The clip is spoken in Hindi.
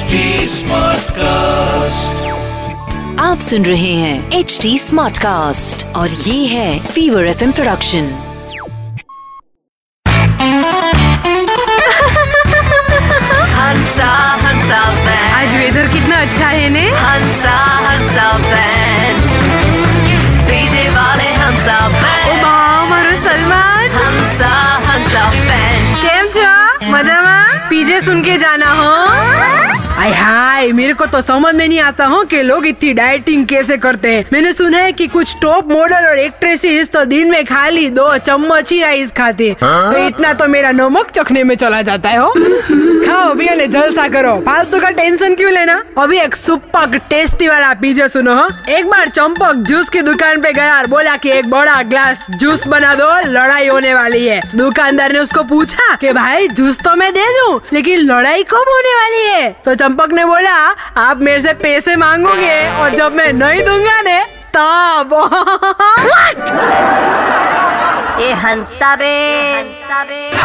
स्मार्ट कास्ट आप सुन रहे हैं एच डी स्मार्ट कास्ट और ये है फीवर एफएम प्रोडक्शन हंसा हंसा आज वेदर कितना अच्छा है ने? हंसा हंसा डीजे वाले मज़ा में? पीजे सुन के जाना हो। हाँ। आय हाय मेरे को तो समझ में नहीं आता हूँ कि लोग इतनी डाइटिंग कैसे करते हैं मैंने सुना है कि कुछ टॉप मॉडल और एक्ट्रेसेस तो दिन में खाली दो चम्मच ही राइस खाते हैं। तो इतना तो मेरा नमक चखने में चला जाता है हो खाओ भी ने जलसा करो। फालतू का टेंशन क्यों लेना? अभी एक सुपर टेस्टी वाला पीजे सुनो हो। एक बार चंपक जूस की दुकान पे गया और बोला कि एक बड़ा ग्लास जूस बना दो लड़ाई होने वाली है। दुकानदार ने उसको पूछा कि भाई जूस तो मैं दे दूँ लेकिन लड़ाई कब होने वाली है? तो चंपक ने बोला आप मेरे से पैसे मांगोगे और जब मैं नहीं दूँगा ने तब। ये हंसा बे हंसा बे